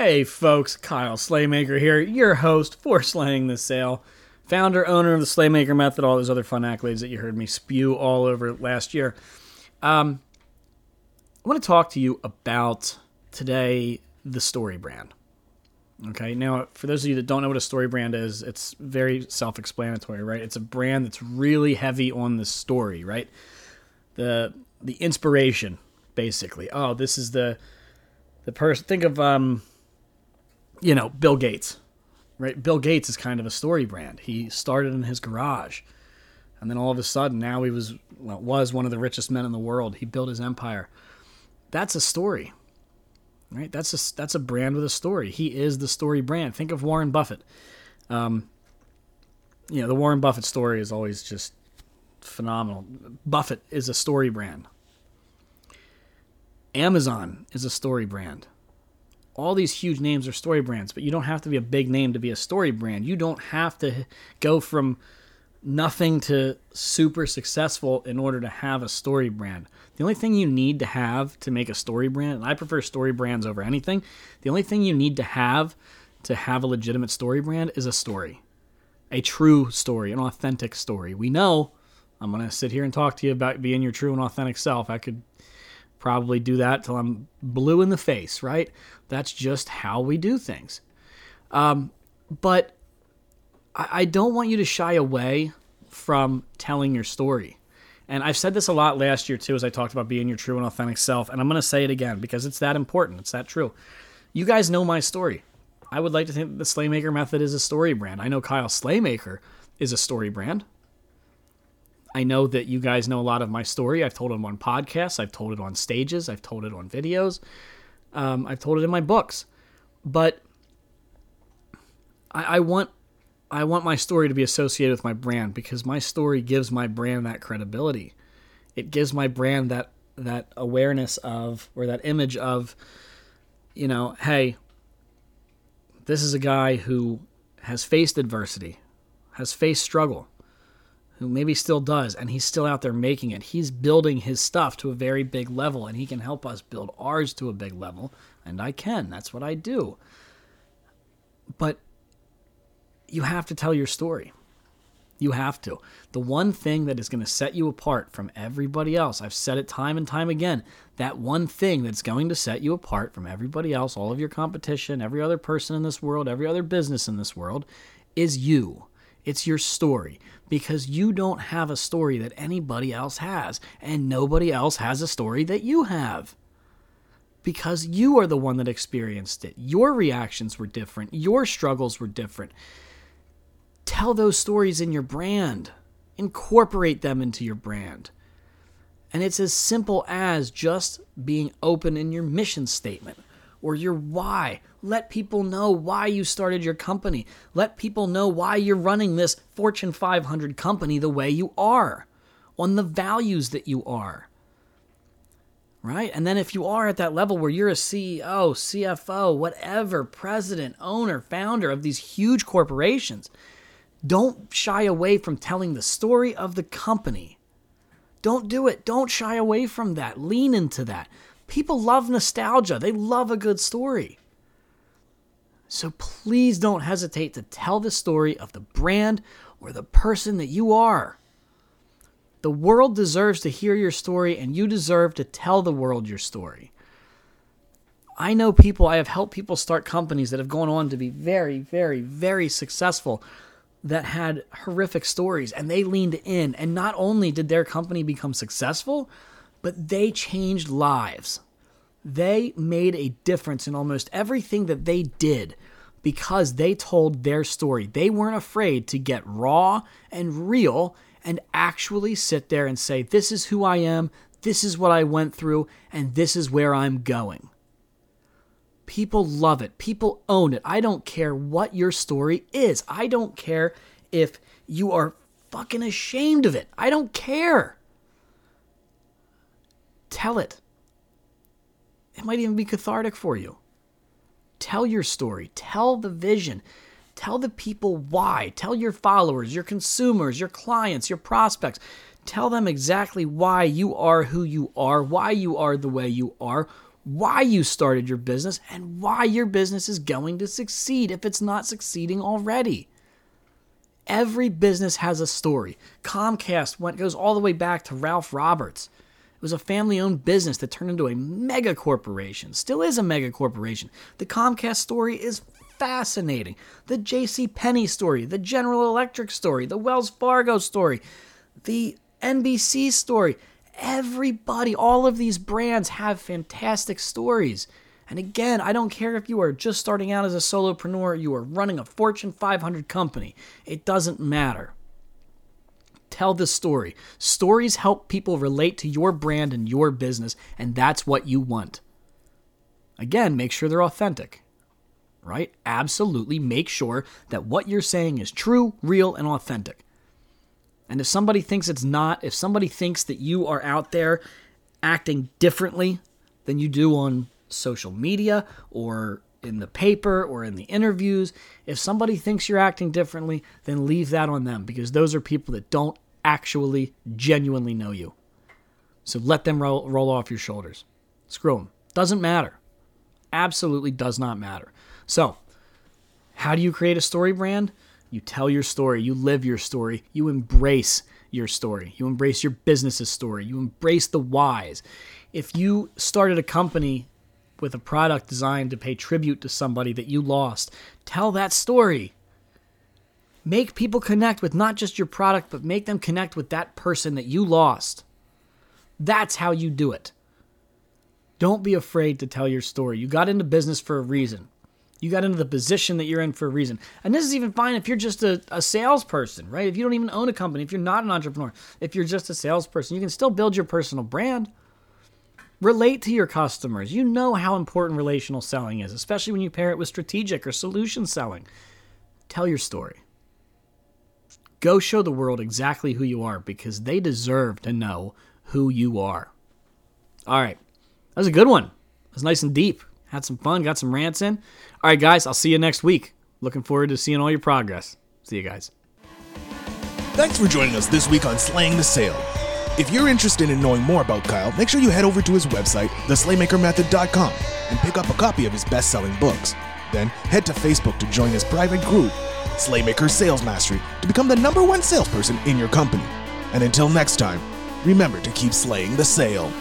Hey folks, Kyle Slaymaker here, your host for Slaying the Sale, founder, owner of the Slaymaker Method, all those other fun accolades that you heard me spew all over last year. Um, I want to talk to you about today the story brand. Okay, now for those of you that don't know what a story brand is, it's very self explanatory, right? It's a brand that's really heavy on the story, right? The the inspiration, basically. Oh, this is the the person think of um you know, Bill Gates, right? Bill Gates is kind of a story brand. He started in his garage, and then all of a sudden, now he was well, was one of the richest men in the world. He built his empire. That's a story, right? That's a that's a brand with a story. He is the story brand. Think of Warren Buffett. Um, you know, the Warren Buffett story is always just phenomenal. Buffett is a story brand. Amazon is a story brand all these huge names are story brands, but you don't have to be a big name to be a story brand. You don't have to go from nothing to super successful in order to have a story brand. The only thing you need to have to make a story brand, and I prefer story brands over anything, the only thing you need to have to have a legitimate story brand is a story. A true story, an authentic story. We know I'm going to sit here and talk to you about being your true and authentic self. I could probably do that till I'm blue in the face, right? That's just how we do things. Um, but I, I don't want you to shy away from telling your story. And I've said this a lot last year too, as I talked about being your true and authentic self. And I'm going to say it again because it's that important. It's that true. You guys know my story. I would like to think the Slaymaker method is a story brand. I know Kyle Slaymaker is a story brand. I know that you guys know a lot of my story. I've told it on podcasts, I've told it on stages, I've told it on videos, um, I've told it in my books. But I, I want I want my story to be associated with my brand because my story gives my brand that credibility. It gives my brand that that awareness of or that image of, you know, hey, this is a guy who has faced adversity, has faced struggle who maybe still does, and he's still out there making it. He's building his stuff to a very big level, and he can help us build ours to a big level, and I can. That's what I do. But you have to tell your story. You have to. The one thing that is going to set you apart from everybody else, I've said it time and time again, that one thing that's going to set you apart from everybody else, all of your competition, every other person in this world, every other business in this world, is you. It's your story because you don't have a story that anybody else has, and nobody else has a story that you have. Because you are the one that experienced it. Your reactions were different, your struggles were different. Tell those stories in your brand, incorporate them into your brand. And it's as simple as just being open in your mission statement or your why. Let people know why you started your company. Let people know why you're running this Fortune 500 company the way you are, on the values that you are. Right? And then if you are at that level where you're a CEO, CFO, whatever, president, owner, founder of these huge corporations, don't shy away from telling the story of the company. Don't do it. Don't shy away from that. Lean into that. People love nostalgia, they love a good story. So please don't hesitate to tell the story of the brand or the person that you are. The world deserves to hear your story, and you deserve to tell the world your story. I know people, I have helped people start companies that have gone on to be very, very, very successful that had horrific stories, and they leaned in. And not only did their company become successful, but they changed lives. They made a difference in almost everything that they did because they told their story. They weren't afraid to get raw and real and actually sit there and say, This is who I am, this is what I went through, and this is where I'm going. People love it. People own it. I don't care what your story is. I don't care if you are fucking ashamed of it. I don't care. Tell it. It might even be cathartic for you. Tell your story. Tell the vision. Tell the people why. Tell your followers, your consumers, your clients, your prospects. Tell them exactly why you are who you are, why you are the way you are, why you started your business, and why your business is going to succeed if it's not succeeding already. Every business has a story. Comcast went goes all the way back to Ralph Roberts. It was a family owned business that turned into a mega corporation. Still is a mega corporation. The Comcast story is fascinating. The J.C. Penney story, the General Electric story, the Wells Fargo story, the NBC story. Everybody, all of these brands have fantastic stories. And again, I don't care if you are just starting out as a solopreneur, you are running a Fortune 500 company. It doesn't matter. Tell the story. Stories help people relate to your brand and your business, and that's what you want. Again, make sure they're authentic, right? Absolutely make sure that what you're saying is true, real, and authentic. And if somebody thinks it's not, if somebody thinks that you are out there acting differently than you do on social media or in the paper or in the interviews, if somebody thinks you're acting differently, then leave that on them because those are people that don't actually genuinely know you. So let them roll, roll off your shoulders. Screw them. Doesn't matter. Absolutely does not matter. So, how do you create a story brand? You tell your story, you live your story, you embrace your story, you embrace your business's story, you embrace the whys. If you started a company with a product designed to pay tribute to somebody that you lost, tell that story. Make people connect with not just your product, but make them connect with that person that you lost. That's how you do it. Don't be afraid to tell your story. You got into business for a reason. You got into the position that you're in for a reason. And this is even fine if you're just a, a salesperson, right? If you don't even own a company, if you're not an entrepreneur, if you're just a salesperson, you can still build your personal brand. Relate to your customers. You know how important relational selling is, especially when you pair it with strategic or solution selling. Tell your story. Go show the world exactly who you are because they deserve to know who you are. All right. That was a good one. It was nice and deep. Had some fun, got some rants in. All right, guys, I'll see you next week. Looking forward to seeing all your progress. See you guys. Thanks for joining us this week on Slaying the Sale. If you're interested in knowing more about Kyle, make sure you head over to his website, theslaymakermethod.com, and pick up a copy of his best selling books. Then head to Facebook to join his private group, Slaymaker Sales Mastery, to become the number one salesperson in your company. And until next time, remember to keep slaying the sale.